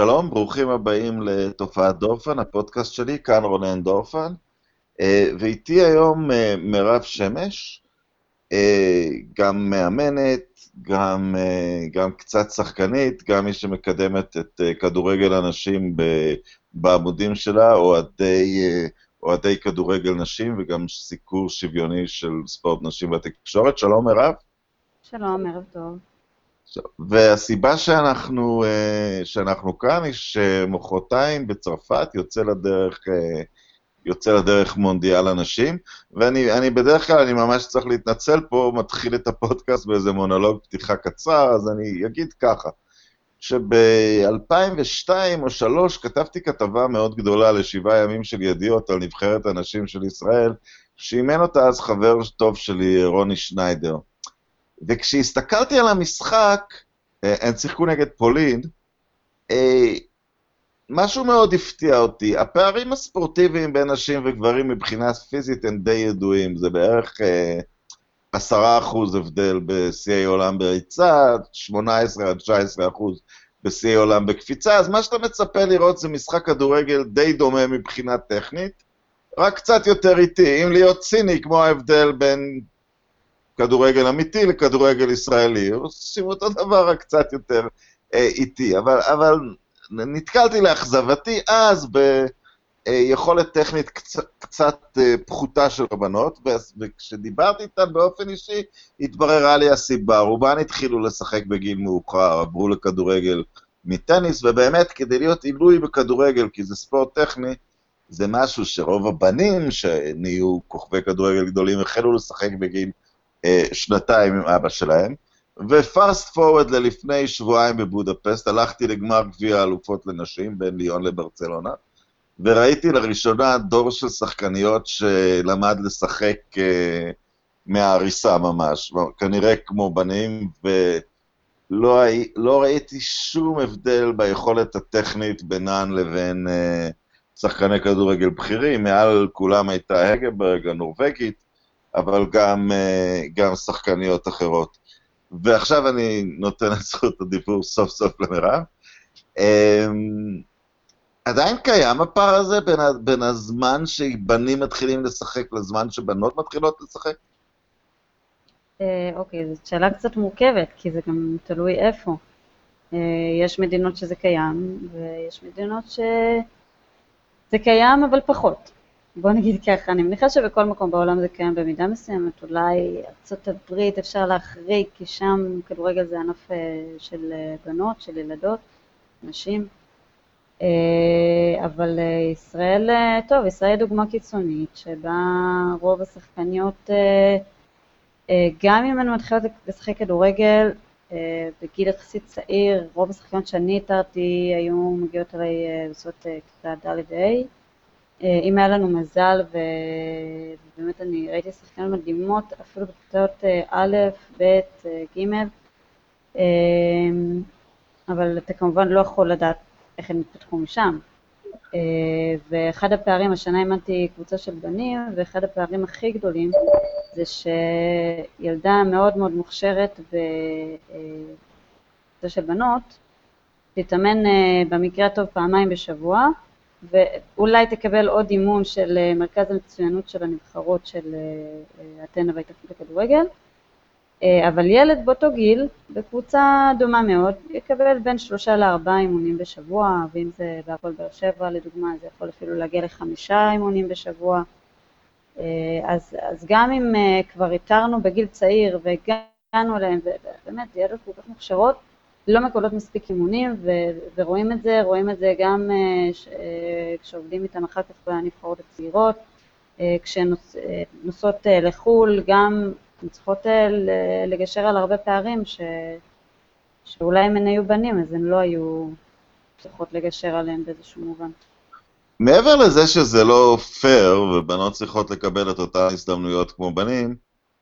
שלום, ברוכים הבאים לתופעת דורפן, הפודקאסט שלי, כאן רונן דורפן, אה, ואיתי היום אה, מירב שמש, אה, גם מאמנת, גם, גם קצת שחקנית, גם מי שמקדמת את כדורגל הנשים בעמודים שלה, אוהדי, אוהדי כדורגל נשים וגם סיקור שוויוני של ספורט נשים בתקשורת. שלום מירב. שלום, ערב טוב. והסיבה שאנחנו, אה, שאנחנו כאן היא שמחרתיים בצרפת יוצא לדרך, אה, יוצא לדרך מונדיאל הנשים, ואני בדרך כלל, אני ממש צריך להתנצל פה, מתחיל את הפודקאסט באיזה מונולוג פתיחה קצר, אז אני אגיד ככה, שב-2002 או 2003 כתבתי כתבה מאוד גדולה לשבעה ימים של ידיעות על נבחרת הנשים של ישראל, שאימן אותה אז חבר טוב שלי, רוני שניידר. וכשהסתכלתי על המשחק, אה, הם שיחקו נגד פולין, אה, משהו מאוד הפתיע אותי. הפערים הספורטיביים בין נשים וגברים מבחינה פיזית הם די ידועים, זה בערך אה, עשרה אחוז הבדל בשיאי עולם בריצה, 18 עד 19 אחוז בשיאי עולם בקפיצה, אז מה שאתה מצפה לראות זה משחק כדורגל די דומה מבחינה טכנית, רק קצת יותר איטי. אם להיות ציני, כמו ההבדל בין כדורגל אמיתי לכדורגל ישראלי, עושים אותו דבר, רק קצת יותר אה, איטי. אבל, אבל נתקלתי לאכזבתי אז ביכולת טכנית קצת, קצת אה, פחותה של הבנות, וכשדיברתי איתן באופן אישי, התבררה לי הסיבה. רובן התחילו לשחק בגיל מאוחר, עברו לכדורגל מטניס, ובאמת, כדי להיות עילוי בכדורגל, כי זה ספורט טכני, זה משהו שרוב הבנים שנהיו כוכבי כדורגל גדולים החלו לשחק בגיל אה, שנתיים עם אבא שלהם. ופאסט פורוורד ללפני שבועיים בבודפסט, הלכתי לגמר גביע האלופות לנשים בין ליון לברצלונה, וראיתי לראשונה דור של שחקניות שלמד לשחק uh, מההריסה ממש, כנראה כמו בנים, ולא לא ראיתי שום הבדל ביכולת הטכנית בינן לבין uh, שחקני כדורגל בכירים, מעל כולם הייתה הגברג הנורבגית, אבל גם, אה, גם שחקניות אחרות. ועכשיו אני נותן את זכות הדיבור סוף סוף למירב. אמ, עדיין קיים הפער הזה בין, בין הזמן שבנים מתחילים לשחק לזמן שבנות מתחילות לשחק? אה, אוקיי, זאת שאלה קצת מורכבת, כי זה גם תלוי איפה. אה, יש מדינות שזה קיים, ויש מדינות שזה קיים, אבל פחות. בוא נגיד ככה, אני מניחה שבכל מקום בעולם זה קיים במידה מסוימת, אולי ארה"ב אפשר להחריג, כי שם כדורגל זה ענף אה, של אה, בנות, של ילדות, נשים, אה, אבל ישראל, טוב, ישראל היא דוגמה קיצונית, שבה רוב השחקניות, גם אם הן מתחילות לשחק כדורגל בגיל יחסית צעיר, רוב השחקניות שאני הכרתי היו מגיעות אליי בסביבות כיתה ד'-ה', אה, אם היה לנו מזל, ובאמת אני ראיתי שחקנים מדהימות, אפילו בכיתות אה, א', ב', אה, ג', אבל אתה כמובן לא יכול לדעת איך הם התפתחו משם. ואחד הפערים, השנה אימנתי קבוצה של בנים, ואחד הפערים הכי גדולים זה שילדה מאוד מאוד מוכשרת בקבוצה של בנות, תתאמן במקרה הטוב פעמיים בשבוע, ואולי תקבל עוד אימון של אה, מרכז המצוינות של הנבחרות של אה, אה, אתנה וההתאחדות לכדורגל, אבל ילד באותו גיל, בקבוצה דומה מאוד, יקבל בין שלושה לארבעה אימונים בשבוע, ואם זה בהפועל באר שבע לדוגמה, זה יכול אפילו להגיע לחמישה אימונים בשבוע. אז, אז גם אם כבר איתרנו בגיל צעיר והגענו אליהם, ובאמת, ילדות כל כך מוכשרות, לא מקבלות מספיק אימונים, ו- ורואים את זה, רואים את זה גם uh, ש- uh, כשעובדים איתם אחר כך בנבחרות הצעירות, uh, כשנוסעות לחו"ל, גם הן צריכות לגשר על הרבה פערים, ש- שאולי אם הן היו בנים, אז הן לא היו צריכות לגשר עליהם באיזשהו מובן. מעבר לזה שזה לא פייר, ובנות צריכות לקבל את אותן הזדמנויות כמו בנים,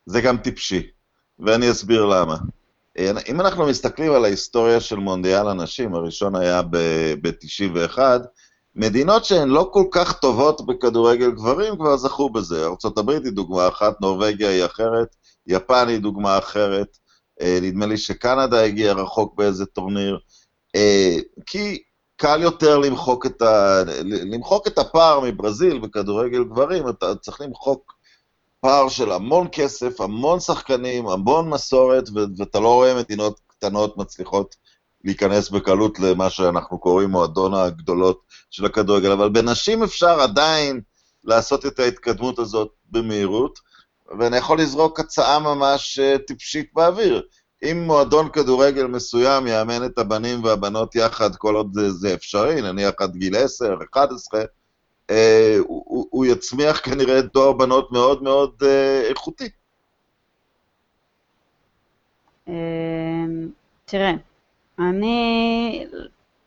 זה גם טיפשי, ואני אסביר למה. אם אנחנו מסתכלים על ההיסטוריה של מונדיאל הנשים, הראשון היה ב-91, מדינות שהן לא כל כך טובות בכדורגל גברים כבר זכו בזה. ארה"ב היא דוגמה אחת, נורבגיה היא אחרת, יפן היא דוגמה אחרת, אה, נדמה לי שקנדה הגיעה רחוק באיזה טורניר. אה, כי קל יותר למחוק את, ה... למחוק את הפער מברזיל בכדורגל גברים, אתה צריך למחוק פער של המון כסף, המון שחקנים, המון מסורת. ואתה לא רואה מדינות קטנות מצליחות להיכנס בקלות למה שאנחנו קוראים מועדון הגדולות של הכדורגל, אבל בנשים אפשר עדיין לעשות את ההתקדמות הזאת במהירות, ואני יכול לזרוק הצעה ממש אה, טיפשית באוויר. אם מועדון כדורגל מסוים יאמן את הבנים והבנות יחד, כל עוד זה, זה אפשרי, נניח עד גיל 10, 11, אה, הוא, הוא יצמיח כנראה דור בנות מאוד מאוד אה, איכותי. אמ, תראה, אני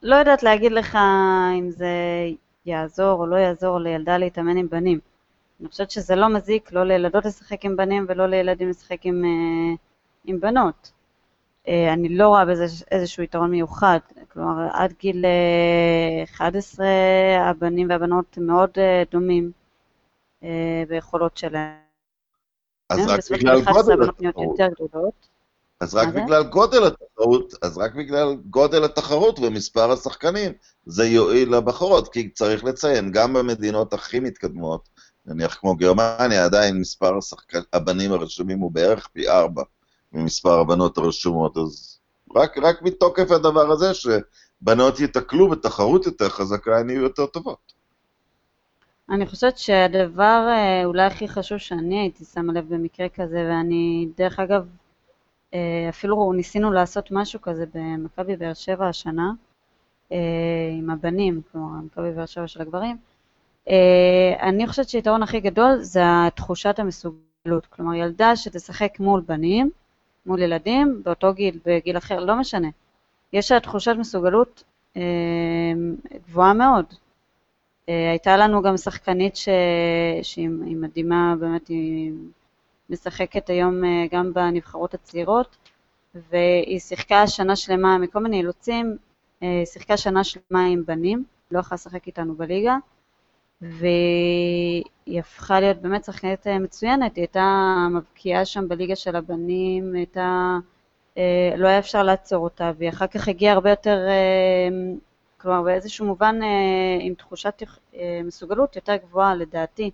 לא יודעת להגיד לך אם זה יעזור או לא יעזור לילדה להתאמן עם בנים. אני חושבת שזה לא מזיק לא לילדות לשחק עם בנים ולא לילדים לשחק עם, אה, עם בנות. אה, אני לא רואה בזה איזשהו יתרון מיוחד. כלומר, עד גיל 11 אה, הבנים והבנות מאוד דומים ביכולות שלהם. אז רק בגלל גודל התחרות. אז רק בגלל גודל התחרות, אז רק בגלל גודל התחרות ומספר השחקנים, זה יועיל לבחורות, כי צריך לציין, גם במדינות הכי מתקדמות, נניח כמו גרמניה, עדיין מספר השחקן, הבנים הרשומים הוא בערך פי ארבע ממספר הבנות הרשומות, אז רק, רק מתוקף הדבר הזה שבנות ייתקלו בתחרות יותר חזקה, הן יהיו יותר טובות. אני חושבת שהדבר אה, אולי הכי חשוב שאני הייתי שמה לב במקרה כזה, ואני דרך אגב, אה, אפילו ניסינו לעשות משהו כזה במכבי באר שבע השנה, אה, עם הבנים, כלומר מכבי באר שבע של הגברים, אני חושבת שהיתרון הכי גדול זה תחושת המסוגלות. כלומר, ילדה שתשחק מול בנים, מול ילדים, באותו גיל, בגיל אחר, לא משנה. יש תחושת מסוגלות אה, גבוהה מאוד. אה, הייתה לנו גם שחקנית ש... שהיא מדהימה, באמת, היא משחקת היום אה, גם בנבחרות הצעירות, והיא שיחקה שנה שלמה מכל מיני אילוצים, אה, שיחקה שנה שלמה עם בנים, לא יכולה לשחק איתנו בליגה. והיא הפכה להיות באמת שחקנית אה, מצוינת, היא הייתה מבקיעה שם בליגה של הבנים, הייתה, אה, לא היה אפשר לעצור אותה, והיא אחר כך הגיעה הרבה יותר, אה, כלומר באיזשהו מובן עם תחושת מסוגלות יותר גבוהה לדעתי,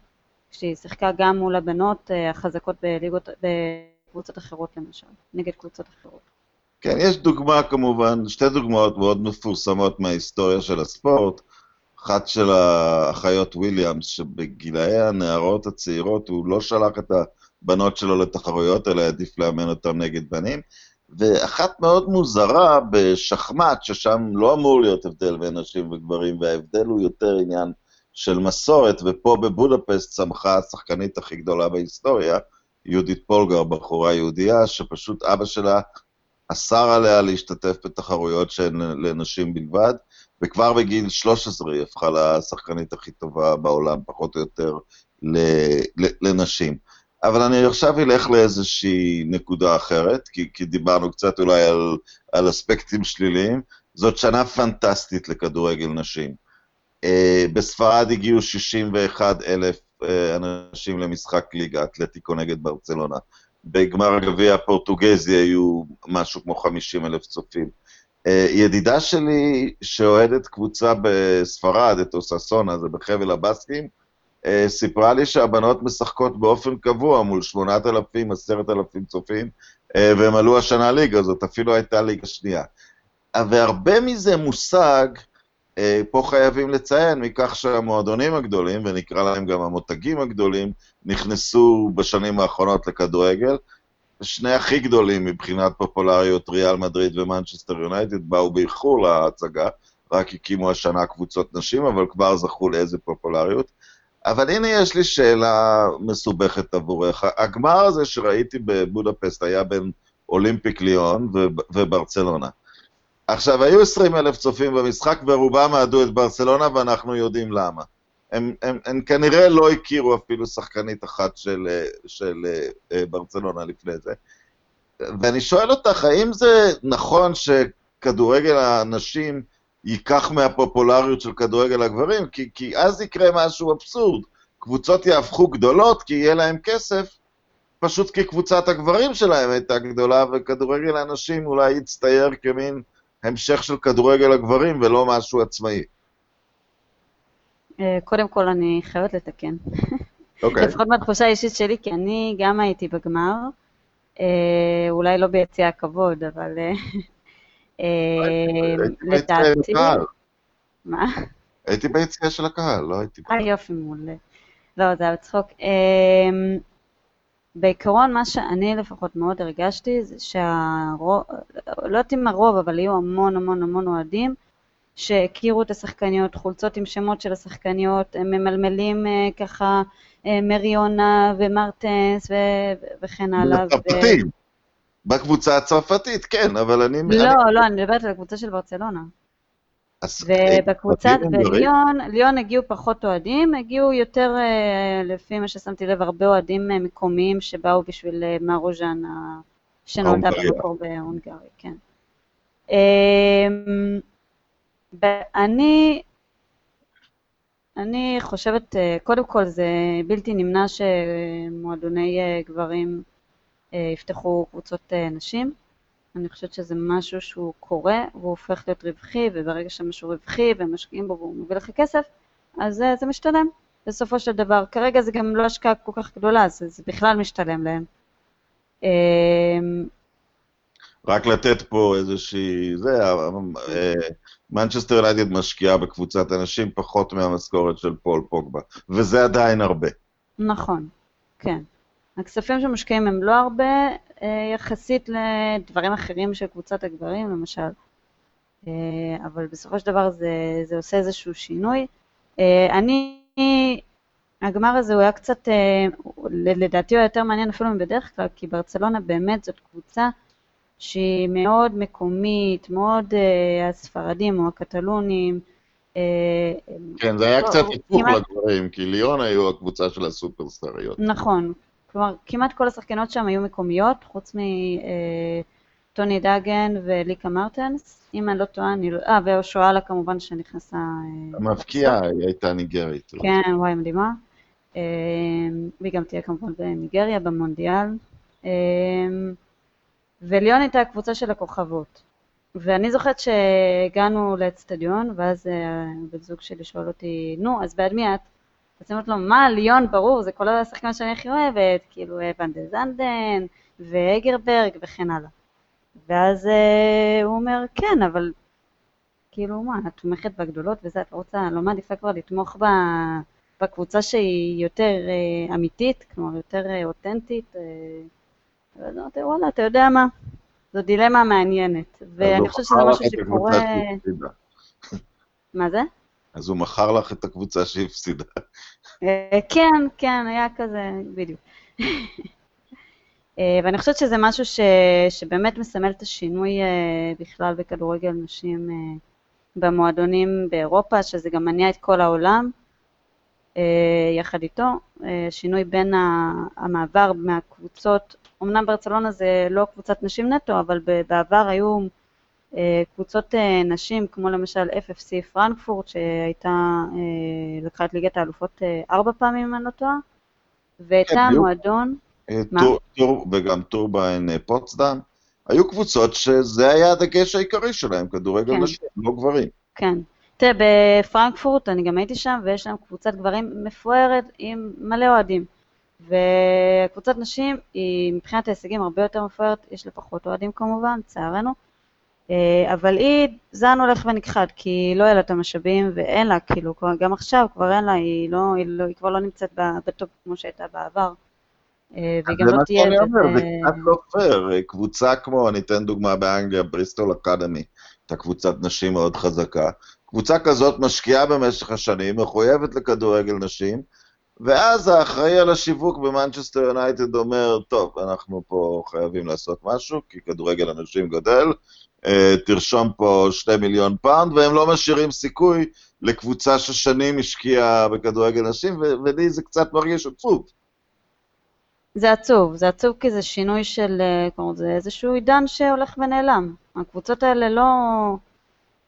כשהיא שיחקה גם מול הבנות החזקות בליגות, בקבוצות אחרות למשל, נגד קבוצות אחרות. כן, יש דוגמה כמובן, שתי דוגמאות מאוד מפורסמות מההיסטוריה של הספורט. אחת של האחיות וויליאמס, שבגילאי הנערות הצעירות הוא לא שלח את הבנות שלו לתחרויות, אלא העדיף לאמן אותם נגד בנים. ואחת מאוד מוזרה בשחמט, ששם לא אמור להיות הבדל בין נשים וגברים, וההבדל הוא יותר עניין של מסורת, ופה בבודפסט צמחה השחקנית הכי גדולה בהיסטוריה, יהודית פולגר, בחורה יהודייה, שפשוט אבא שלה אסר עליה להשתתף בתחרויות שהן לנשים בלבד, וכבר בגיל 13 היא הפכה לשחקנית הכי טובה בעולם, פחות או יותר, לנשים. אבל אני עכשיו אלך לאיזושהי נקודה אחרת, כי, כי דיברנו קצת אולי על, על אספקטים שליליים. זאת שנה פנטסטית לכדורגל נשים. Uh, בספרד הגיעו 61 אלף uh, אנשים למשחק ליגה, אתלטיקו נגד ברצלונה. בגמר הגביע הפורטוגזי היו משהו כמו 50 אלף צופים. אה, ידידה שלי שאוהדת קבוצה בספרד, את אוססונה, זה בחבל הבסקים, אה, סיפרה לי שהבנות משחקות באופן קבוע מול 8,000, 10,000 צופים, אה, והם עלו השנה ליגה, זאת אפילו הייתה ליגה שנייה. והרבה מזה מושג, פה חייבים לציין, מכך שהמועדונים הגדולים, ונקרא להם גם המותגים הגדולים, נכנסו בשנים האחרונות לכדורגל, שני הכי גדולים מבחינת פופולריות, ריאל מדריד ומנצ'סטר יונייטד, באו באיחור להצגה, רק הקימו השנה קבוצות נשים, אבל כבר זכו לאיזה פופולריות. אבל הנה יש לי שאלה מסובכת עבורך. הגמר הזה שראיתי בבודפסט היה בין אולימפיק ליאון וברצלונה. עכשיו, היו 20 אלף צופים במשחק, ורובם אהדו את ברצלונה, ואנחנו יודעים למה. הם, הם, הם כנראה לא הכירו אפילו שחקנית אחת של, של uh, ברצלונה לפני זה. ואני שואל אותך, האם זה נכון שכדורגל הנשים ייקח מהפופולריות של כדורגל הגברים? כי, כי אז יקרה משהו אבסורד. קבוצות יהפכו גדולות כי יהיה להם כסף, פשוט כי קבוצת הגברים שלהם הייתה גדולה, וכדורגל הנשים אולי יצטייר כמין המשך של כדורגל הגברים ולא משהו עצמאי. אה, קודם כל אני חייבת לתקן. אוקיי. לפחות מהתחושה האישית שלי, כי אני גם הייתי בגמר, אה, אולי לא ביציע הכבוד, אבל אה, לדעתי... מה? הייתי ביציע של הקהל, לא הייתי... אה, יופי, מעולה. לא, זה היה בצחוק. אמ, בעיקרון, מה שאני לפחות מאוד הרגשתי, זה שהרוב, לא יודעת אם הרוב, אבל היו המון המון המון אוהדים שהכירו את השחקניות, חולצות עם שמות של השחקניות, הם ממלמלים אה, ככה אה, מריונה ומרטנס ו- וכן הלאה. ו- הצרפתים. בקבוצה הצרפתית, כן, אבל אני... אני- לא, לא, אני מדברת על הקבוצה של ברצלונה. ובקבוצת, הם גרים? בליון, ליון הגיעו פחות אוהדים, הגיעו יותר, אה, לפי מה ששמתי לב, הרבה אוהדים אה, מקומיים שבאו בשביל אה, מרוז'אן, שנולדה. במקור בהונגריה, כן. ואני, אני חושבת, אה, קודם כל זה בלתי נמנע שמועדוני אה, גברים אה, יפתחו קבוצות נשים. אני חושבת שזה משהו שהוא קורה והוא הופך להיות רווחי, וברגע שמשהו רווחי ומשקיעים בו והוא מביא לך כסף, אז זה, משתלם בסופו של דבר. כרגע זה גם לא השקעה כל כך גדולה, זה, זה בכלל משתלם להם. רק לתת פה איזושהי... זה, אה, מנצ'סטר יונייטד משקיעה בקבוצת הנשים פחות מהמשכורת של פול פוגבה, וזה עדיין הרבה. נכון, כן. הכספים שמושקעים הם לא הרבה אה, יחסית לדברים אחרים של קבוצת הגברים, למשל. אה, אבל בסופו של דבר זה, זה עושה איזשהו שינוי. אני, הגמר הזה הוא היה קצת, לדעתי הוא היה יותר מעניין אפילו מבדרך כלל, כי ברצלונה באמת זאת קבוצה שהיא מאוד מקומית, מאוד אה, הספרדים או הקטלונים. אה, כן, זה היה לא, קצת היפוך לגברים, כי ליון היו הקבוצה של הסופרסטריות. נכון, כלומר כמעט כל השחקנות שם היו מקומיות, חוץ מטוני דאגן וליקה מרטנס, אם אני לא טועה, אני לא... אה, ואושואלה כמובן שנכנסה... אה, המבקיעה היא הייתה ניגרית. כן, וואי, מדהימה. אה, והיא גם תהיה כמובן בניגריה, במונדיאל. וליון הייתה הקבוצה של הכוכבות. ואני זוכרת שהגענו לאצטדיון, ואז אה, בן זוג שלי שואל אותי, נו, אז בעד מי את? אז אני אומרת לו, מה, ליון, ברור, זה כל השחקנים שאני הכי אוהבת, כאילו אה, ואן דה זנדן, ואגרברג, וכן הלאה. ואז אה, הוא אומר, כן, אבל כאילו, מה, את תומכת בגדולות וזה, את לא רוצה, לא מעדיפה כבר לתמוך ב, בקבוצה שהיא יותר אמיתית, כלומר, יותר אותנטית. אה, ואז אמרתי, וואלה, אתה יודע מה? זו דילמה מעניינת, ואני חושבת שזה משהו שקורה... מה זה? אז הוא מכר לך את הקבוצה שהפסידה. אה, כן, כן, היה כזה, בדיוק. אה, ואני חושבת שזה משהו ש, שבאמת מסמל את השינוי אה, בכלל בכדורגל נשים במועדונים באירופה, שזה גם מניע את כל העולם יחד איתו. שינוי בין המעבר מהקבוצות, אמנם ברצלונה זה לא קבוצת נשים נטו, אבל בעבר היו אה, קבוצות אה, נשים, כמו למשל FFC פרנקפורט, שהייתה, אה, לקחה את ליגת האלופות ארבע פעמים, אם אני לא טועה, והייתה כן. מועדון, וגם טורביין פוצדם, היו קבוצות שזה היה הדגש העיקרי שלהם, כדורגל כן. נשים, לא גברים. כן. תראה, בפרנקפורט, אני גם הייתי שם, ויש להם קבוצת גברים מפוארת עם מלא אוהדים. וקבוצת נשים היא מבחינת ההישגים הרבה יותר מפוארת, יש לה פחות אוהדים כמובן, לצערנו. אה, אבל היא, זן הולך ונכחד, כי לא היה לה את המשאבים ואין לה, כאילו, גם עכשיו כבר אין לה, היא, לא, היא, לא, היא כבר לא נמצאת בטופ כמו שהייתה בעבר. אה, והיא גם זה לא מה שאני אומר, זה בזה... קצת לא פייר. אה, קבוצה כמו, אני אתן דוגמה באנגליה, בריסטול אקדמי, הייתה קבוצת נשים מאוד חזקה. קבוצה כזאת משקיעה במשך השנים, מחויבת לכדורגל נשים, ואז האחראי על השיווק במנצ'סטר יונייטד אומר, טוב, אנחנו פה חייבים לעשות משהו, כי כדורגל הנשים גדל, אה, תרשום פה שתי מיליון פאונד, והם לא משאירים סיכוי לקבוצה ששנים השקיעה בכדורגל נשים, ולי זה קצת מרגיש עצוב. זה עצוב, זה עצוב כי זה שינוי של, אה, כלומר זה איזשהו עידן שהולך ונעלם. הקבוצות האלה לא,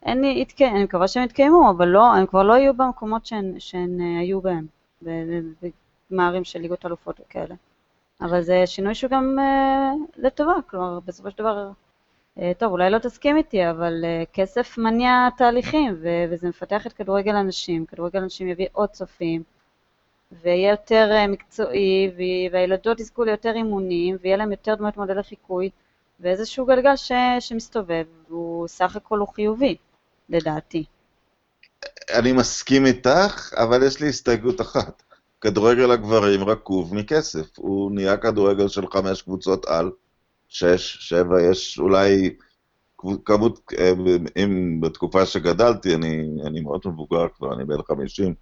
אין התק... אני מקווה שהם יתקיימו, אבל לא, הם כבר לא יהיו במקומות שהן, שהן אה, היו בהם, בגמרים של ליגות אלופות וכאלה. אבל זה שינוי שהוא גם אה, לטובה, כלומר בסופו של דבר אה, טוב, אולי לא תסכים איתי, אבל אה, כסף מניע תהליכים, וזה מפתח את כדורגל הנשים. כדורגל הנשים יביא עוד צופים, ויהיה יותר מקצועי, והילדות יזכו ליותר אימונים, ויהיה להם יותר דמות מודל לחיקוי, ואיזשהו גלגל ש- שמסתובב, והוא סך הכל הוא חיובי, לדעתי. אני מסכים איתך, אבל יש לי הסתייגות אחת. כדורגל הגברים רקוב מכסף. הוא נהיה כדורגל של חמש קבוצות על, שש, שבע, יש אולי כמות, אה, אם בתקופה שגדלתי, אני, אני מאוד מבוגר כבר, אני בן 50,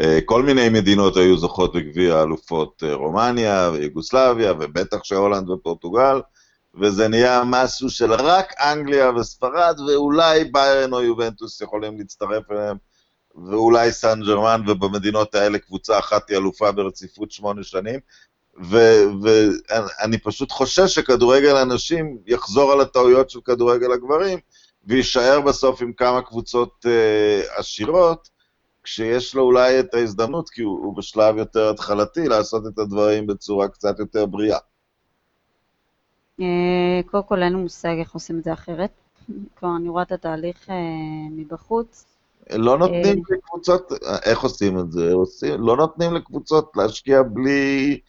אה, כל מיני מדינות היו זוכות בגביע האלופות, אה, רומניה ויוגוסלביה, ובטח שהולנד ופורטוגל, וזה נהיה משהו של רק אנגליה וספרד, ואולי ביירן או יובנטוס יכולים להצטרף אליהם, ואולי סן ג'רמן, ובמדינות האלה קבוצה אחת היא אלופה ברציפות שמונה שנים, ואני פשוט חושש שכדורגל הנשים יחזור על הטעויות של כדורגל הגברים, ויישאר בסוף עם כמה קבוצות uh, עשירות, כשיש לו אולי את ההזדמנות, כי הוא, הוא בשלב יותר התחלתי, לעשות את הדברים בצורה קצת יותר בריאה. אה, קודם כל אין לי מושג איך עושים את זה אחרת. כלומר, אני רואה את התהליך אה, מבחוץ. לא נותנים לקבוצות, איך עושים את זה? עושים, לא נותנים לקבוצות להשקיע בלי,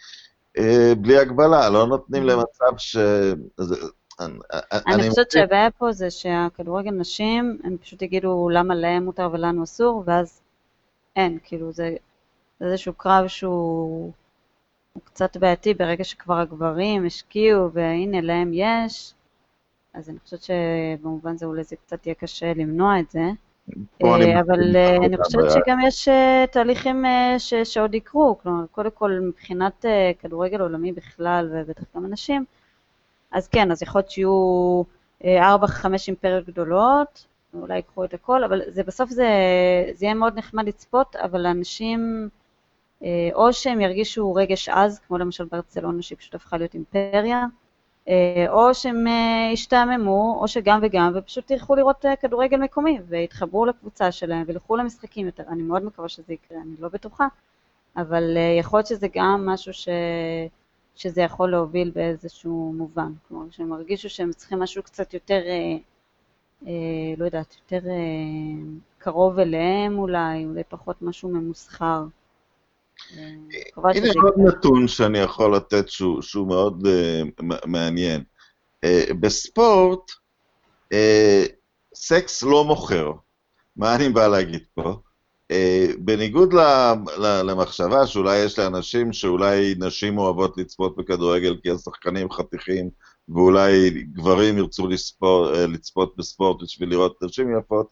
בלי הגבלה, לא נותנים למצב ש... אני חושבת שהבעיה פה זה שהכדורגל נשים, הם פשוט יגידו למה להם מותר ולנו אסור, ואז אין, כאילו זה, זה איזשהו קרב שהוא קצת בעייתי ברגע שכבר הגברים השקיעו והנה להם יש, אז אני חושבת שבמובן זה אולי זה קצת יהיה קשה למנוע את זה. אה, אבל אה, אני חושבת שגם יש אה, תהליכים שעוד יקרו, כלומר, קודם כל מבחינת כדורגל עולמי בכלל, ובטח גם אנשים, אז כן, אז יכול להיות שיהיו ארבע, חמש אימפריות גדולות, אולי ייקחו את הכל, אבל זה בסוף זה, זה יהיה מאוד נחמד לצפות, אבל האנשים, או שהם ירגישו רגש עז, כמו למשל ברצלונה, שהיא פשוט הפכה להיות אימפריה, או שהם ישתעממו, או שגם וגם, ופשוט ילכו לראות כדורגל מקומי, ויתחברו לקבוצה שלהם, וילכו למשחקים יותר. אני מאוד מקווה שזה יקרה, אני לא בטוחה, אבל יכול להיות שזה גם משהו ש... שזה יכול להוביל באיזשהו מובן. כלומר, שהם הרגישו שהם צריכים משהו קצת יותר, אה, אה, לא יודעת, יותר אה, קרוב אליהם אולי, אולי פחות משהו ממוסחר. הנה עוד נתון שאני יכול לתת שהוא, שהוא מאוד uh, מעניין. Uh, בספורט, uh, סקס לא מוכר. מה אני בא להגיד פה? Uh, בניגוד ל, ל, למחשבה שאולי יש לאנשים שאולי נשים אוהבות לצפות בכדורגל כי השחקנים חתיכים, ואולי גברים ירצו לספור, לצפות בספורט בשביל לראות נשים יפות,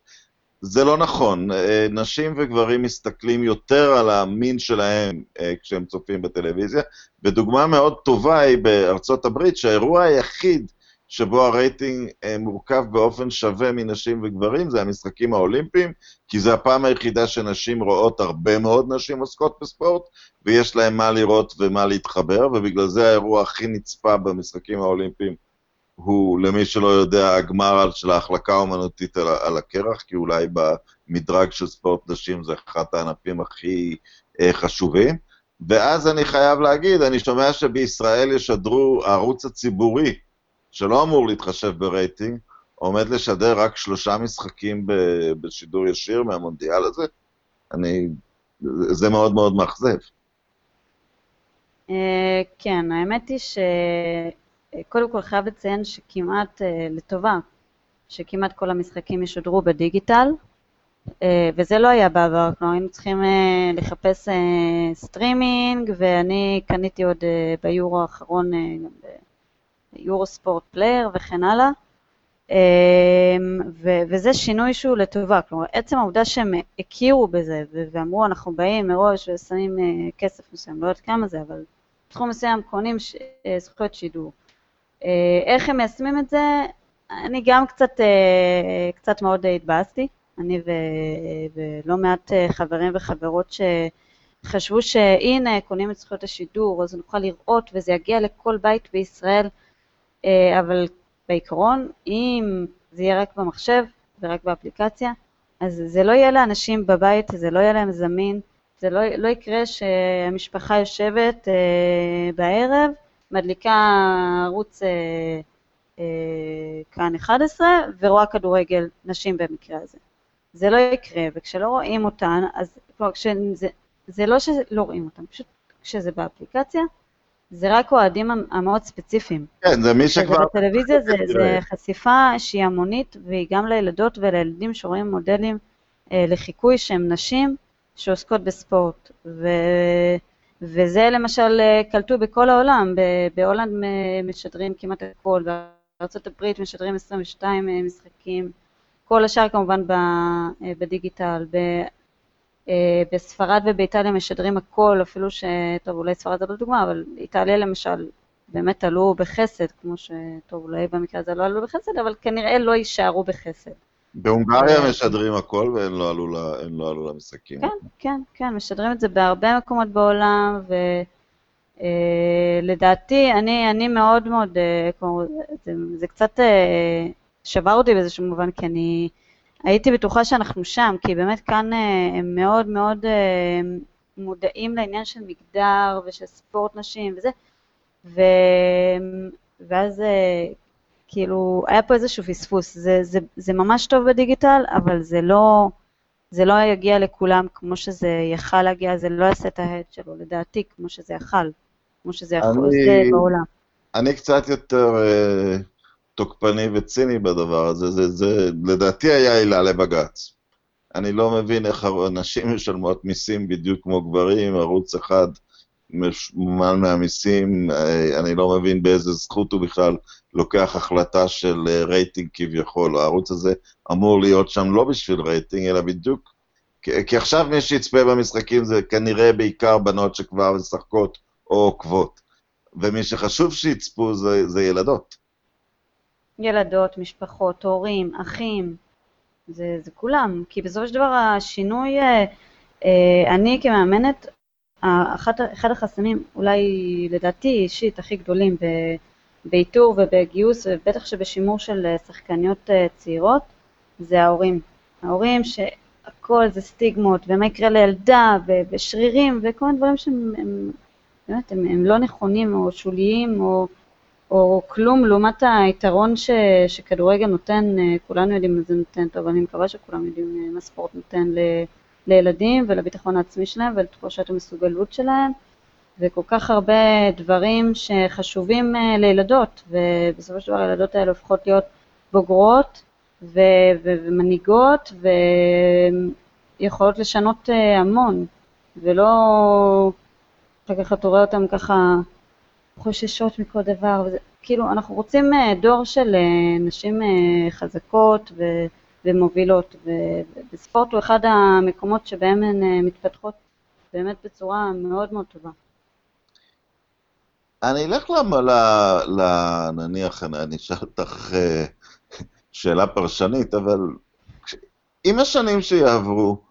זה לא נכון. אה, נשים וגברים מסתכלים יותר על המין שלהם אה, כשהם צופים בטלוויזיה, ודוגמה מאוד טובה היא בארצות הברית, שהאירוע היחיד שבו הרייטינג אה, מורכב באופן שווה מנשים וגברים, זה המשחקים האולימפיים, כי זו הפעם היחידה שנשים רואות, הרבה מאוד נשים עוסקות בספורט, ויש להן מה לראות ומה להתחבר, ובגלל זה האירוע הכי נצפה במשחקים האולימפיים הוא, למי שלא יודע, הגמר של ההחלקה האומנותית על, על הקרח, כי אולי במדרג של ספורט נשים זה אחד הענפים הכי אה, חשובים. ואז אני חייב להגיד, אני שומע שבישראל ישדרו, הערוץ הציבורי, שלא אמור להתחשב ברייטינג, עומד לשדר רק שלושה משחקים ב, בשידור ישיר מהמונדיאל הזה. אני, זה מאוד מאוד מאכזב. אה, כן, האמת היא ש... קודם כל חייב לציין שכמעט, אה, לטובה, שכמעט כל המשחקים ישודרו בדיגיטל, אה, וזה לא היה בעבר, כלומר היינו צריכים אה, לחפש סטרימינג, ואני קניתי עוד ביורו האחרון, ביורו ספורט פלייר וכן הלאה, וזה שינוי שהוא לטובה, כלומר עצם העובדה שהם הכירו בזה ואמרו אנחנו באים מראש ושמים כסף מסוים, לא יודעת כמה זה, אבל בתחום מסוים קונים זכויות שידור. אה, איך הם מיישמים את זה? אני גם קצת, אה, קצת מאוד התבאסתי, אני ו, ולא מעט אה, חברים וחברות שחשבו שהנה, קונים את זכויות השידור, אז נוכל לראות וזה יגיע לכל בית בישראל, אבל בעיקרון, אם זה יהיה רק במחשב ורק באפליקציה, אז זה לא יהיה לאנשים בבית, זה לא יהיה להם זמין, זה לא, לא יקרה שהמשפחה יושבת בערב, מדליקה ערוץ בכאן 11 ורואה כדורגל נשים במקרה הזה. זה לא יקרה, וכשלא רואים אותן, אז כלומר, כשזה, זה לא שלא רואים אותן, פשוט כשזה באפליקציה, זה רק אוהדים המאוד ספציפיים. כן, זה מי שכבר... בטלוויזיה זה, זה חשיפה שהיא המונית, והיא גם לילדות ולילדים שרואים מודלים אה, לחיקוי שהם נשים שעוסקות בספורט. ו... וזה למשל אה, קלטו בכל העולם, בהולנד משדרים כמעט הכל, בארה"ב משדרים 22 אה, משחקים, כל השאר כמובן אה, בדיגיטל, בספרד ובאיטליה משדרים הכל, אפילו ש... טוב, אולי ספרד זה לא דוגמה, אבל איטליה למשל באמת עלו בחסד, כמו ש... טוב, אולי במקרה הזה לא עלו בחסד, אבל כנראה לא יישארו בחסד. בהונגריה משדרים הכל והם לא עלו, לא עלו למשחקים. כן, כן, כן, משדרים את זה בהרבה מקומות בעולם, ולדעתי, אה, אני, אני מאוד מאוד, אה, כמו, זה, זה קצת אה, שבר אותי באיזשהו מובן, כי אני הייתי בטוחה שאנחנו שם, כי באמת כאן אה, הם מאוד מאוד אה, מודעים לעניין של מגדר ושל ספורט נשים וזה, ו... ואז אה, כאילו, היה פה איזשהו פספוס. זה, זה, זה ממש טוב בדיגיטל, אבל זה לא, זה לא יגיע לכולם כמו שזה יכל להגיע, זה לא יעשה את ההד שלו, לדעתי, כמו שזה יכל, כמו שזה יכול לעשות בעולם. אני קצת יותר uh, תוקפני וציני בדבר הזה, זה, זה לדעתי היה עילה לבג"ץ. אני לא מבין איך נשים משלמות מיסים בדיוק כמו גברים, ערוץ אחד ממומן מהמיסים, אה, אני לא מבין באיזה זכות הוא בכלל לוקח החלטה של אה, רייטינג כביכול. הערוץ הזה אמור להיות שם לא בשביל רייטינג, אלא בדיוק... כי עכשיו מי שיצפה במשחקים זה כנראה בעיקר בנות שכבר משחקות או עוקבות. ומי שחשוב שיצפו זה, זה ילדות. ילדות, משפחות, הורים, אחים, זה, זה כולם. כי בסופו של דבר השינוי, אה, אני כמאמנת, אחת, אחד החסמים, אולי לדעתי אישית, הכי גדולים באיתור ובגיוס, ובטח שבשימור של אה, שחקניות אה, צעירות, זה ההורים. ההורים שהכל זה סטיגמות, ומה יקרה לילדה, ושרירים, וכל מיני דברים שהם הם, באמת, הם, הם לא נכונים או שוליים או, או כלום לעומת היתרון ש, שכדורגל נותן, אה, כולנו יודעים מה זה נותן, טוב, אני מקווה שכולם יודעים מה ספורט נותן ל, לילדים ולביטחון העצמי שלהם ולתחושת המסוגלות שלהם. וכל כך הרבה דברים שחשובים אה, לילדות, ובסופו של דבר הילדות האלה הופכות להיות בוגרות ו- ו- ומנהיגות ויכולות לשנות אה, המון, ולא אחר כך אתה רואה אותן ככה חוששות מכל דבר, וזה, כאילו אנחנו רוצים אה, דור של נשים חזקות ו- ומובילות, וספורט הוא אחד המקומות שבהם הן מתפתחות באמת בצורה מאוד מאוד טובה. אני אלך ל... ל... נניח, אני אשאל אותך אה, שאלה פרשנית, אבל עם השנים שיעברו,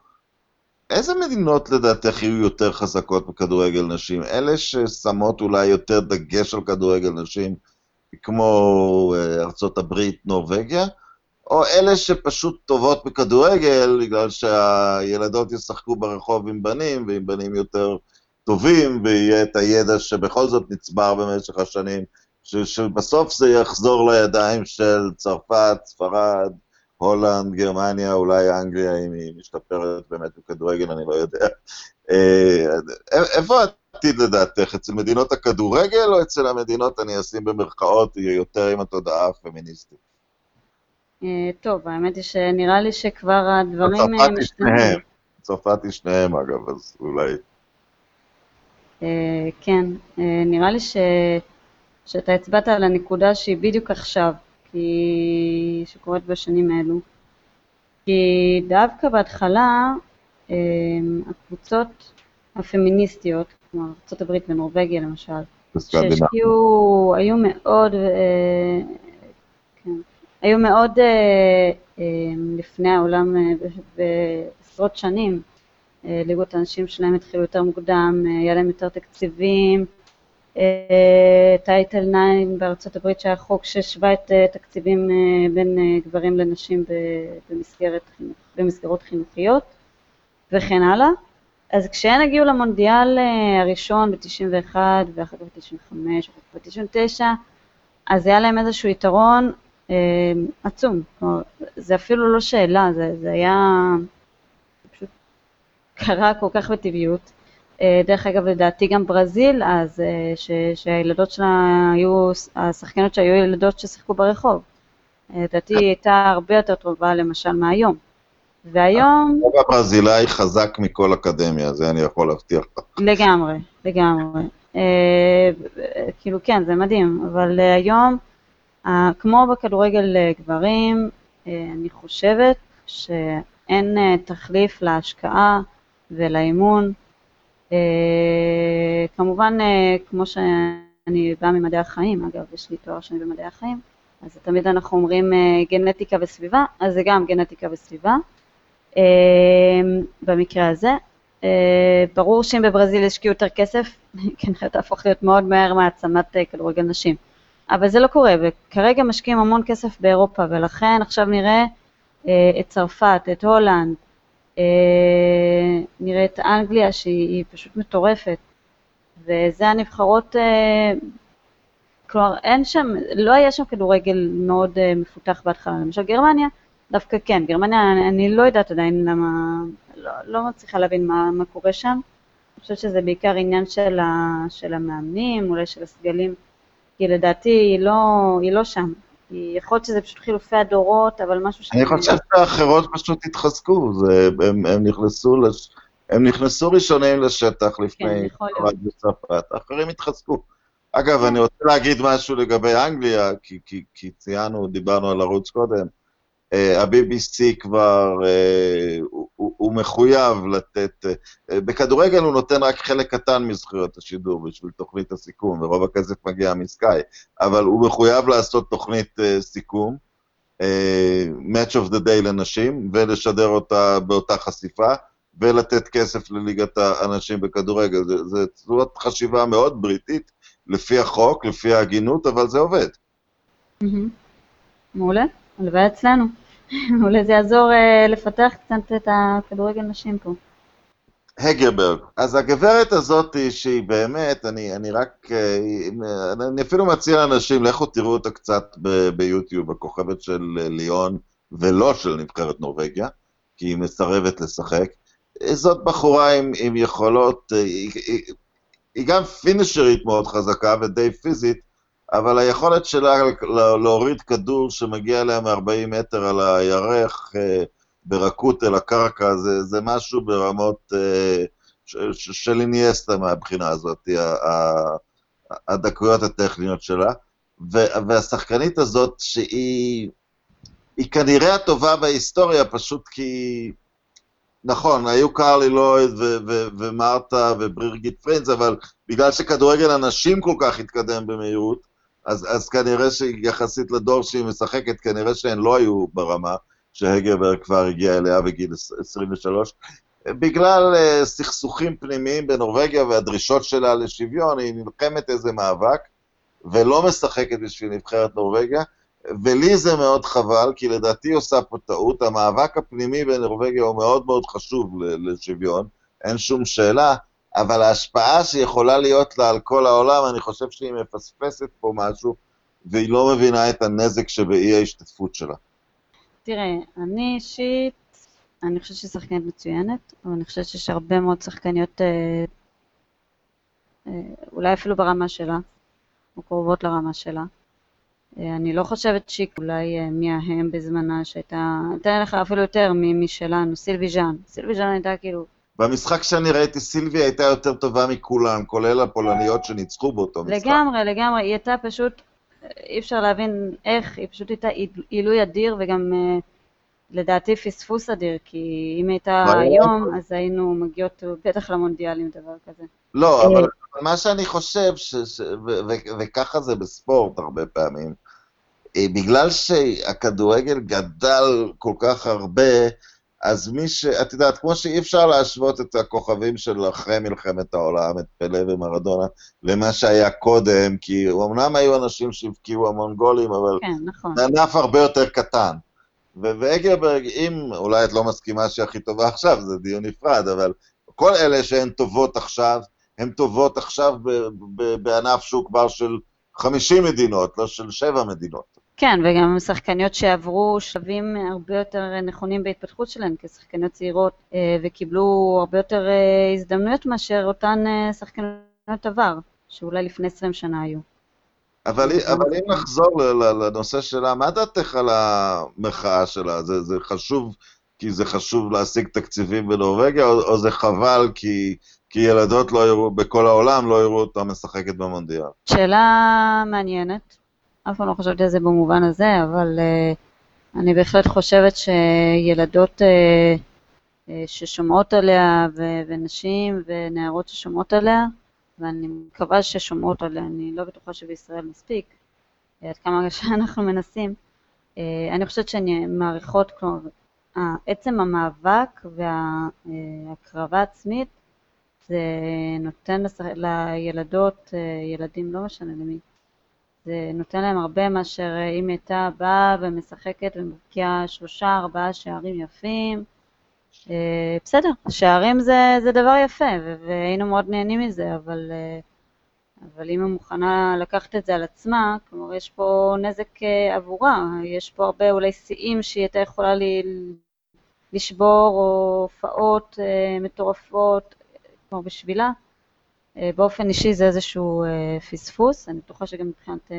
איזה מדינות לדעתך יהיו יותר חזקות בכדורגל נשים? אלה ששמות אולי יותר דגש על כדורגל נשים, כמו אה, ארצות הברית, נורבגיה? או אלה שפשוט טובות בכדורגל, בגלל שהילדות ישחקו ברחוב עם בנים, ועם בנים יותר טובים, ויהיה את הידע שבכל זאת נצבר במשך השנים, ש, שבסוף זה יחזור לידיים של צרפת, ספרד, הולנד, גרמניה, אולי אנגליה, אם היא משתפרת באמת בכדורגל, אני לא יודע. אה, איפה העתיד לדעתך? אצל מדינות הכדורגל או אצל המדינות, אני אשים במרכאות, יותר עם התודעה הפמיניסטית? אה, טוב, האמת היא שנראה לי שכבר הדברים אה, משתנים. צרפת היא שניהם, אגב, אז אולי... אה, כן, אה, נראה לי ש... שאתה הצבעת על הנקודה שהיא בדיוק עכשיו, כי... שקורית בשנים האלו. כי דווקא בהתחלה אה, הקבוצות הפמיניסטיות, כמו ארה"ב ונורבגיה למשל, שהשקיעו, היו מאוד, כן, היו מאוד לפני העולם בעשרות שנים, אה, ליגות הנשים שלהם התחילו יותר מוקדם, אה, היה להם יותר תקציבים. אה, טייטל 9 בארצות הברית שהיה חוק שהשווה את תקציבים בין גברים לנשים במסגרת, במסגרות חינוכיות וכן הלאה. אז כשהן הגיעו למונדיאל הראשון ב-91 ואחר כך ב-95 ואחר כך ב-99, אז היה להם איזשהו יתרון אה, עצום. כלומר, זה אפילו לא שאלה, זה, זה היה... זה פשוט קרה כל כך בטבעיות. אה, דרך אגב, לדעתי גם ברזיל אז, אה, ש, שהילדות שלה היו, השחקנות שהיו ילדות ששיחקו ברחוב. אה, לדעתי היא הייתה הרבה יותר טובה למשל מהיום. והיום... הרוב הברזילאי חזק מכל אקדמיה, זה אני יכול להבטיח לך. לגמרי, לגמרי. כאילו כן, זה מדהים, אבל היום, כמו בכדורגל אה, גברים, אה, אני חושבת שאין אה, תחליף להשקעה ולאימון. כמובן, כמו שאני באה ממדעי החיים, אגב, יש לי תואר שני במדעי החיים, אז תמיד אנחנו אומרים גנטיקה וסביבה, אז זה גם גנטיקה וסביבה. במקרה הזה. ברור שאם בברזיל ישקיעו יותר כסף, כנראה תהפוך להיות מאוד מהר מעצמת כדורגל נשים. אבל זה לא קורה, וכרגע משקיעים המון כסף באירופה, ולכן עכשיו נראה אה, את צרפת, את הולנד, אה, נראה את אנגליה שהיא פשוט מטורפת, וזה הנבחרות, אה, כלומר אין שם, לא היה שם כדורגל מאוד אה, מפותח בהתחלה, למשל גרמניה, דווקא כן, גרמניה, אני, אני לא יודעת עדיין למה, לא, לא מצליחה להבין מה, מה קורה שם. אני חושבת שזה בעיקר עניין של, ה, של המאמנים, אולי של הסגלים, כי לדעתי היא לא, היא לא שם. היא, יכול להיות שזה פשוט חילופי הדורות, אבל משהו ש... אני חושב שהאחרות פשוט התחזקו, זה, הם, הם, נכנסו לש, הם נכנסו ראשונים לשטח לפני כן, יכול להיות. צרפת, האחרים התחזקו. אגב, אני רוצה להגיד משהו לגבי אנגליה, כי, כי, כי ציינו, דיברנו על ערוץ קודם. אה, ה-BBC כבר, אה, מחויב לתת, אה, בכדורגל הוא נותן רק חלק קטן מזכויות השידור בשביל תוכנית הסיכום, ורוב הכסף מגיע מסקאי, אבל הוא מחויב לעשות תוכנית סיכום, Match of the Day לנשים, ולשדר אותה באותה חשיפה, ולתת כסף לליגת הנשים בכדורגל. זו צורת חשיבה מאוד בריטית, לפי החוק, לפי ההגינות, אבל זה עובד. מעולה, הלוואי אצלנו. אולי זה יעזור אה, לפתח קצת את הכדורגל נשים פה. הגרברג. אז הגברת הזאת, שהיא באמת, אני, אני רק, אה, אני אפילו מציע לאנשים, לכו תראו אותה קצת ב- ביוטיוב, הכוכבת של ליאון, ולא של נבחרת נורבגיה, כי היא מסרבת לשחק. זאת בחורה עם, עם יכולות, אה, היא, היא, היא גם פינישרית מאוד חזקה ודי פיזית, אבל היכולת שלה להוריד כדור שמגיע אליה מ-40 מטר על הירך אה, ברכות אל הקרקע, זה, זה משהו ברמות אה, של איניאסטה מהבחינה הזאת, הדקויות הטכניות שלה. והשחקנית הזאת, שהיא היא כנראה הטובה בהיסטוריה, פשוט כי... נכון, היו קרלי לויד ומרתה וברירגיט פרינץ, אבל בגלל שכדורגל הנשים כל כך התקדם במהירות, אז, אז כנראה שיחסית לדור שהיא משחקת, כנראה שהן לא היו ברמה שהגרברג כבר הגיע אליה בגיל 23. בגלל uh, סכסוכים פנימיים בנורבגיה והדרישות שלה לשוויון, היא נלחמת איזה מאבק, ולא משחקת בשביל נבחרת נורבגיה, ולי זה מאוד חבל, כי לדעתי עושה פה טעות. המאבק הפנימי בנורבגיה הוא מאוד מאוד חשוב לשוויון, אין שום שאלה, אבל ההשפעה שיכולה להיות לה על כל העולם, אני חושב שהיא מפספסת פה משהו, והיא לא מבינה את הנזק שבאי ההשתתפות שלה. תראה, אני אישית, אני חושבת שהיא שחקנית מצוינת, אבל אני חושבת שיש הרבה מאוד שחקניות, אה, אה, אולי אפילו ברמה שלה, או קרובות לרמה שלה. אה, אני לא חושבת שהיא אולי אה, מי ההם בזמנה שהייתה, אתן לך אפילו יותר משלנו, סילבי ז'אן. סילבי ז'אן הייתה כאילו במשחק שאני ראיתי, סילבי הייתה יותר טובה מכולם, כולל הפולניות שניצחו באותו משחק. לגמרי, לגמרי, היא הייתה פשוט, אי אפשר להבין איך, היא פשוט הייתה עילוי אדיר וגם אה, לדעתי פספוס אדיר, כי אם הייתה היום, אז היינו מגיעות בטח למונדיאלים, דבר כזה. לא, אה, אבל מה שאני חושב, וככה זה בספורט הרבה פעמים, אה, בגלל שהכדורגל גדל כל כך הרבה, אז מי ש... את יודעת, כמו שאי אפשר להשוות את הכוכבים של אחרי מלחמת העולם, את פלא ומרדונה, למה שהיה קודם, כי אמנם היו אנשים שהבקיעו המון גולים, אבל... כן, נכון. זה ענף הרבה יותר קטן. ואגרברג, אם אולי את לא מסכימה שהיא הכי טובה עכשיו, זה דיון נפרד, אבל כל אלה שהן טובות עכשיו, הן טובות עכשיו בענף שהוא כבר של 50 מדינות, לא של 7 מדינות. כן, וגם שחקניות שעברו שלבים הרבה יותר נכונים בהתפתחות שלהן כשחקניות צעירות אה, וקיבלו הרבה יותר אה, הזדמנויות מאשר אותן אה, שחקניות עבר, שאולי לפני 20 שנה היו. אבל, אבל אם נחזור לנושא שלה, מה דעתך על המחאה שלה? זה, זה חשוב כי זה חשוב להשיג תקציבים בנורבגיה, או, או זה חבל כי, כי ילדות לא יראו, בכל העולם לא יראו אותה משחקת במונדיאל? שאלה מעניינת. אף פעם לא חשבתי על זה במובן הזה, אבל uh, אני בהחלט חושבת שילדות uh, uh, ששומעות עליה, ו- ונשים ונערות ששומעות עליה, ואני מקווה ששומעות עליה, אני לא בטוחה שבישראל מספיק, עד כמה שאנחנו מנסים. Uh, אני חושבת שהן מעריכות, כלומר, עצם המאבק וההקרבה העצמית, זה נותן לילדות, ילדים, לא משנה למי, זה נותן להם הרבה מאשר אה, אם הייתה באה ומשחקת ומבקיעה שלושה ארבעה שערים יפים. אה, בסדר, שערים זה, זה דבר יפה והיינו מאוד נהנים מזה, אבל, אה, אבל אם היא מוכנה לקחת את זה על עצמה, כלומר יש פה נזק עבורה, יש פה הרבה אולי שיאים שהיא הייתה יכולה לי, לשבור או הופעות מטורפות, כמו בשבילה. אה, באופן אישי זה איזשהו אה, פספוס, אני בטוחה שגם מבחינת אה,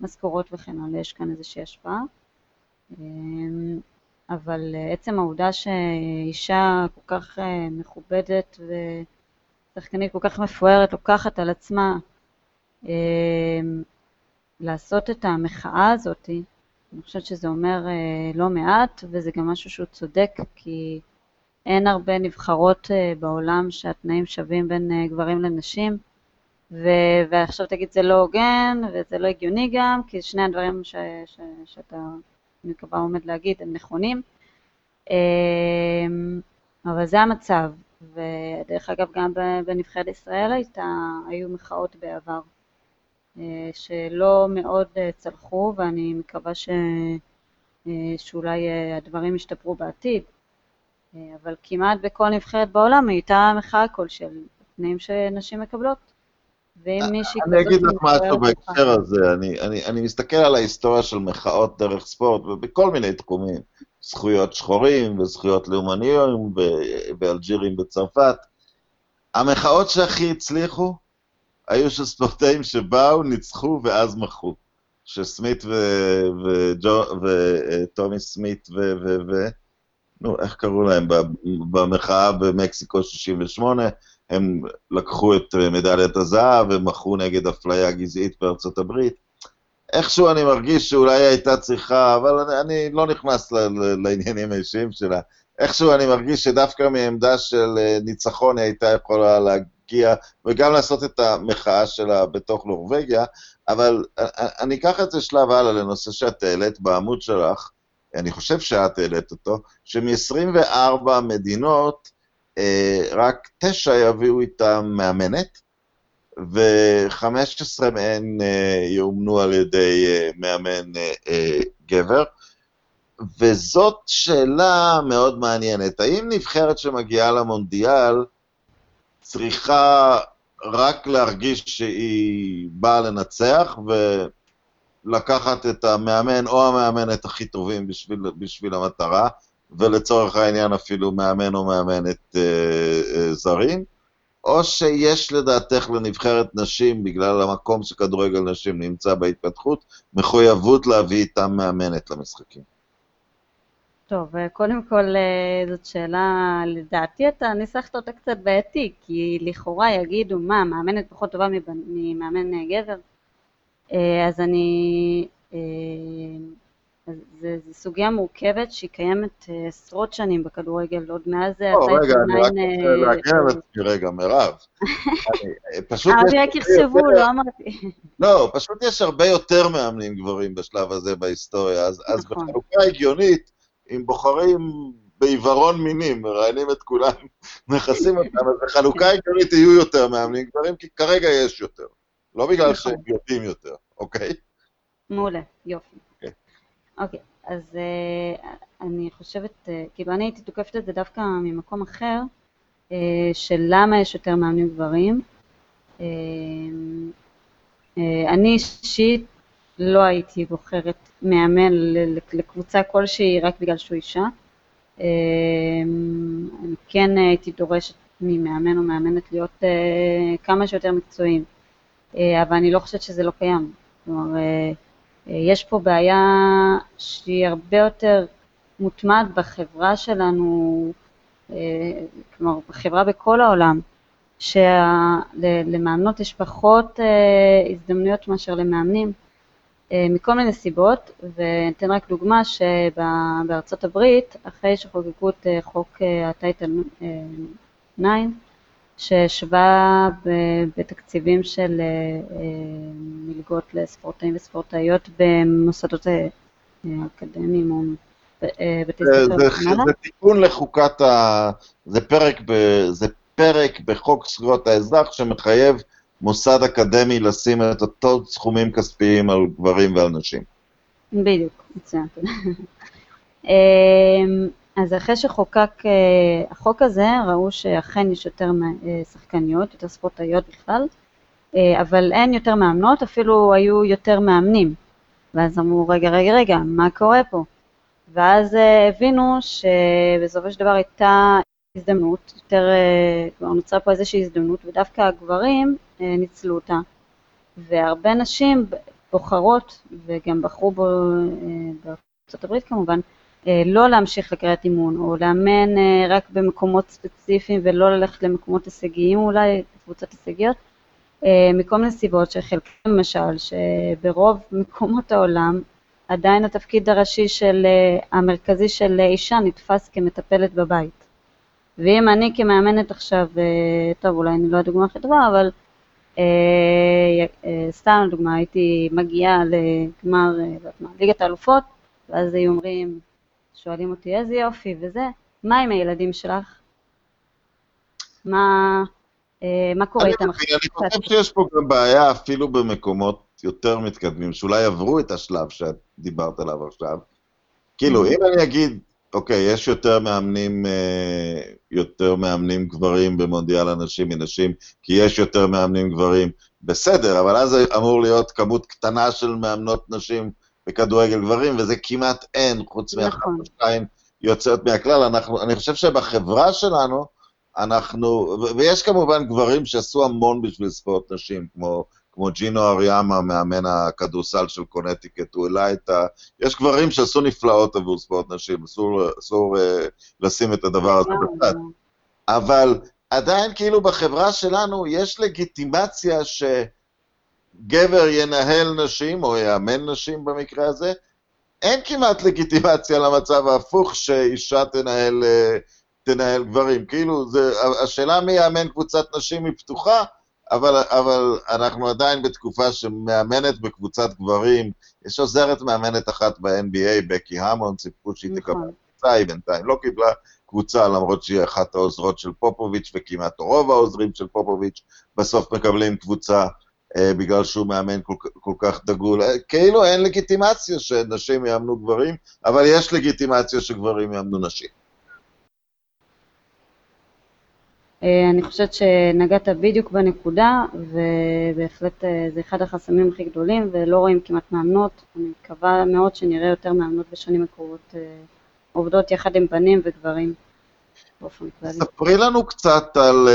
משכורות וכן הלאה יש כאן איזושהי השפעה. אבל עצם העובדה שאישה כל כך מכובדת ושחקנית כל כך מפוארת לוקחת על עצמה לעשות את המחאה הזאת, אני חושבת שזה אומר לא מעט וזה גם משהו שהוא צודק כי אין הרבה נבחרות אה, בעולם שהתנאים שווים בין אה, גברים לנשים, ו- ועכשיו תגיד זה לא הוגן וזה לא הגיוני גם, כי שני הדברים ש- ש- שאתה, אני מקווה, עומד להגיד, הם נכונים. אמ, אבל זה המצב, ודרך אגב גם בנבחרת ישראל הייתה, היו מחאות בעבר אה, שלא מאוד צלחו, ואני מקווה ש, שאולי הדברים ישתפרו בעתיד. אה, אבל כמעט בכל נבחרת בעולם הייתה מחאה כלשהי, תנאים שנשים מקבלות. ואם אה, מישהי כזאת... אני אגיד לך משהו בהקשר הזה, אני, אני, אני מסתכל על ההיסטוריה של מחאות דרך ספורט, ובכל מיני תחומים, זכויות שחורים וזכויות לאומניים באלג'ירים בצרפת. המחאות שהכי הצליחו היו של ספורטאים שבאו, ניצחו ואז מחו. שסמית וטומי סמית ו... ו, ו נו, איך קראו להם, במחאה במקסיקו 68, הם לקחו את מדליית הזהב ומחו נגד אפליה גזעית בארצות הברית. איכשהו אני מרגיש שאולי הייתה צריכה, אבל אני, אני לא נכנס ל, ל, לעניינים האישיים שלה. איכשהו אני מרגיש שדווקא מעמדה של אה, ניצחון היא הייתה יכולה להגיע, וגם לעשות את המחאה שלה בתוך נורבגיה, אבל אה, אה, אני אקח את זה שלב הלאה לנושא שאת העלית בעמוד שלך, אני חושב שאת העלית אותו, שמ-24 מדינות, אה, רק תשע יביאו איתם מאמנת, ו-15 מהן אה, יאומנו על ידי אה, מאמן גבר. וזאת שאלה מאוד מעניינת. האם נבחרת שמגיעה למונדיאל צריכה רק להרגיש שהיא באה לנצח, ו... לקחת את המאמן או המאמנת הכי טובים בשביל, בשביל המטרה, ולצורך העניין אפילו מאמן או מאמנת אה, אה, זרים, או שיש לדעתך לנבחרת נשים, בגלל המקום שכדורגל נשים נמצא בהתפתחות, מחויבות להביא איתם מאמנת למשחקים. טוב, אה, קודם כל אה, זאת שאלה, לדעתי אתה ניסחת אותה קצת בעייתי, כי לכאורה יגידו, מה, מאמנת פחות טובה ממאמן גבר? אה, אז אני, אה, זו סוגיה מורכבת שהיא קיימת אה, עשרות שנים בכדורגל, עוד מאז זה... לא, רגע, אני רק רוצה להגן על עצמי רגע, מירב. פשוט... ערבי רק יחשבו, לא אמרתי. לא, פשוט יש הרבה יותר מאמנים גברים בשלב הזה בהיסטוריה, אז נכון. בחלוקה הגיונית, אם בוחרים בעיוורון מינים, מראיינים את כולם, מכסים אותם, אז בחלוקה הגיונית יהיו יותר מאמנים גברים, כי כרגע יש יותר. לא בגלל נכון. שהם יודעים יותר, אוקיי? מעולה, יופי. אוקיי, אוקיי אז uh, אני חושבת, uh, כאילו אני הייתי תוקפת את זה דווקא ממקום אחר, uh, של למה יש יותר מאמנים גברים. Uh, אני אישית לא הייתי בוחרת מאמן לקבוצה כלשהי רק בגלל שהוא אישה. אני כן הייתי דורשת ממאמן או מאמנת להיות כמה שיותר מקצועיים, אבל אני לא חושבת שזה לא קיים. כלומר, יש פה בעיה שהיא הרבה יותר מוטמעת בחברה שלנו, כלומר, בחברה בכל העולם, שלמאמנות יש פחות הזדמנויות מאשר למאמנים. אה, מכל מיני סיבות, ואתן רק דוגמה שבארצות הברית, אחרי שחוקקו את אה, חוק הטייטל אה, 9, שהשווה בתקציבים של מלגות לספורטאים וספורטאיות במוסדות אקדמיים או בתי ספר. זה, זה, תיקון לחוקת ה... זה פרק, ב, זה פרק בחוק זכויות האזרח שמחייב מוסד אקדמי לשים את אותו סכומים כספיים על גברים ועל נשים. בדיוק, מצוין, אז אחרי שחוקק אה, החוק הזה, ראו שאכן יש יותר אה, שחקניות, יותר ספורטאיות בכלל, אה, אבל אין יותר מאמנות, אפילו היו יותר מאמנים. ואז אמרו, רגע, רגע, רגע, מה קורה פה? ואז הבינו שבסופו של דבר הייתה הזדמנות, יותר, כלומר נוצרה פה איזושהי הזדמנות, ודווקא הגברים ניצלו אותה. והרבה נשים בוחרות, וגם בחרו בו בארצות הברית כמובן, לא להמשיך לקריית אימון, או לאמן רק במקומות ספציפיים ולא ללכת למקומות הישגיים אולי, קבוצות הישגיות, מכל מיני סיבות שחלקם למשל, שברוב מקומות העולם עדיין התפקיד הראשי של, המרכזי של אישה נתפס כמטפלת בבית. ואם אני כמאמנת עכשיו, טוב אולי אני לא הדוגמה הכי טובה, אבל אה, אה, סתם לדוגמה, הייתי מגיעה לגמר אה, ליגת האלופות, ואז היו אומרים, שואלים אותי איזה יופי וזה, מה עם הילדים שלך? מה, מה קורה איתם עכשיו? אני חושב שיש פה גם בעיה אפילו במקומות יותר מתקדמים, שאולי עברו את השלב שאת דיברת עליו עכשיו. כאילו, mm-hmm. אם אני אגיד, אוקיי, יש יותר מאמנים, אה, יותר מאמנים גברים במונדיאל הנשים מנשים, כי יש יותר מאמנים גברים, בסדר, אבל אז אמור להיות כמות קטנה של מאמנות נשים בכדורגל גברים, וזה כמעט אין, חוץ נכון. מאחת או שתיים יוצאות מהכלל. אנחנו, אני חושב שבחברה שלנו, אנחנו, ויש כמובן גברים שעשו המון בשביל ספורט נשים, כמו כמו ג'ינו אריאמה, מאמן הכדורסל של קונטיקט, הוא העלה את ה... יש גברים שעשו נפלאות עבור ספורט נשים, אסור, אסור uh, לשים את הדבר הזה בצד. אבל עדיין כאילו בחברה שלנו יש לגיטימציה שגבר ינהל נשים, או יאמן נשים במקרה הזה, אין כמעט לגיטימציה למצב ההפוך שאישה תנהל, uh, תנהל גברים. כאילו, זה, השאלה מי יאמן קבוצת נשים היא פתוחה, אבל, אבל אנחנו עדיין בתקופה שמאמנת בקבוצת גברים, יש עוזרת מאמנת אחת ב-NBA, בקי המון, סיפרו שהיא תקבל נכון. קבוצה, היא בינתיים לא קיבלה קבוצה, למרות שהיא אחת העוזרות של פופוביץ', וכמעט רוב העוזרים של פופוביץ' בסוף מקבלים קבוצה אה, בגלל שהוא מאמן כל, כל כך דגול. אה, כאילו אין לגיטימציה שנשים יאמנו גברים, אבל יש לגיטימציה שגברים יאמנו נשים. אה, אני חושבת שנגעת בדיוק בנקודה, ובהחלט אה, זה אחד החסמים הכי גדולים, ולא רואים כמעט מאמנות. אני מקווה מאוד שנראה יותר מאמנות בשנים הקרובות אה, עובדות יחד עם בנים וגברים באופן כללי. ספרי לנו קצת על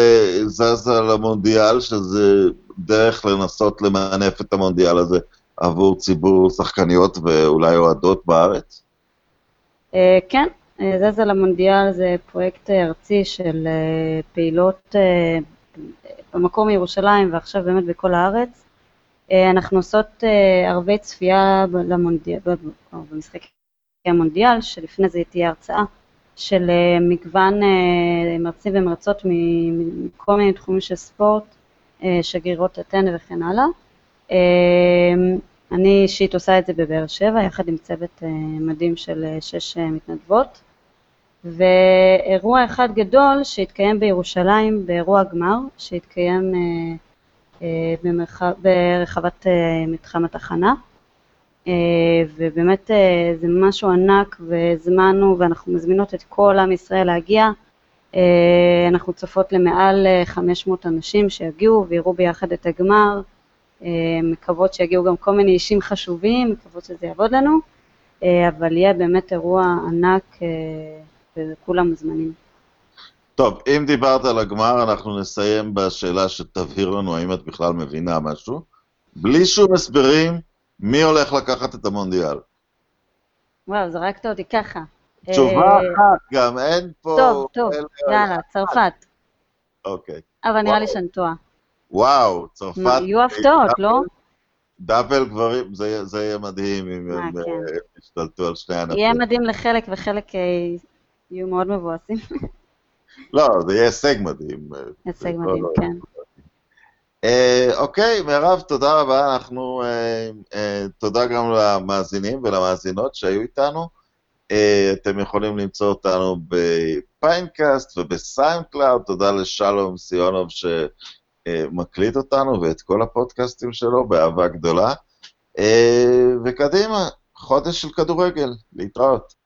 זזה למונדיאל, שזה דרך לנסות למנף את המונדיאל הזה עבור ציבור שחקניות ואולי אוהדות בארץ. כן, זזה למונדיאל זה פרויקט ארצי של אה, פעילות אה, במקום מירושלים ועכשיו באמת בכל הארץ. אה, אנחנו עושות ערבי צפייה למונדיאל, במשחקי המונדיאל, שלפני זה תהיה הרצאה של מגוון מרצים ומרצות מכל מיני תחומים של ספורט, שגרירות אתנה וכן הלאה. אני אישית עושה את זה בבאר שבע, יחד עם צוות מדהים של שש מתנדבות. ואירוע אחד גדול שהתקיים בירושלים באירוע גמר, שהתקיים אה, אה, במרחב, ברחבת אה, מתחם התחנה, ובאמת זה משהו ענק והזמנו ואנחנו מזמינות את כל עם ישראל להגיע. אנחנו צופות למעל 500 אנשים שיגיעו ויראו ביחד את הגמר. מקוות שיגיעו גם כל מיני אישים חשובים, מקוות שזה יעבוד לנו, אבל יהיה באמת אירוע ענק וכולם מוזמנים. טוב, אם דיברת על הגמר, אנחנו נסיים בשאלה שתבהיר לנו האם את בכלל מבינה משהו. בלי שום הסברים, מי הולך לקחת את המונדיאל? וואו, זרקת אותי ככה. תשובה אה, אחת, גם אין פה... טוב, טוב, יאללה, צרפת. אוקיי. אבל נראה לי שאני טועה. וואו, צרפת... יהיו הפתעות, לא? דאבל גברים, זה יהיה מדהים אם הם אה, כן. ישתלטו על שני ענפים. יהיה מדהים לחלק וחלק יהיו מאוד מבואסים. לא, זה יהיה הישג מדהים. הישג מדהים, כן. אה, אוקיי, מירב, תודה רבה. אנחנו, אה, אה, תודה גם למאזינים ולמאזינות שהיו איתנו. אתם יכולים למצוא אותנו ב iCast וב SoundCloud. תודה לשלום סיונוב שמקליט אותנו ואת כל הפודקאסטים שלו באהבה גדולה. וקדימה, חודש של כדורגל, להתראות.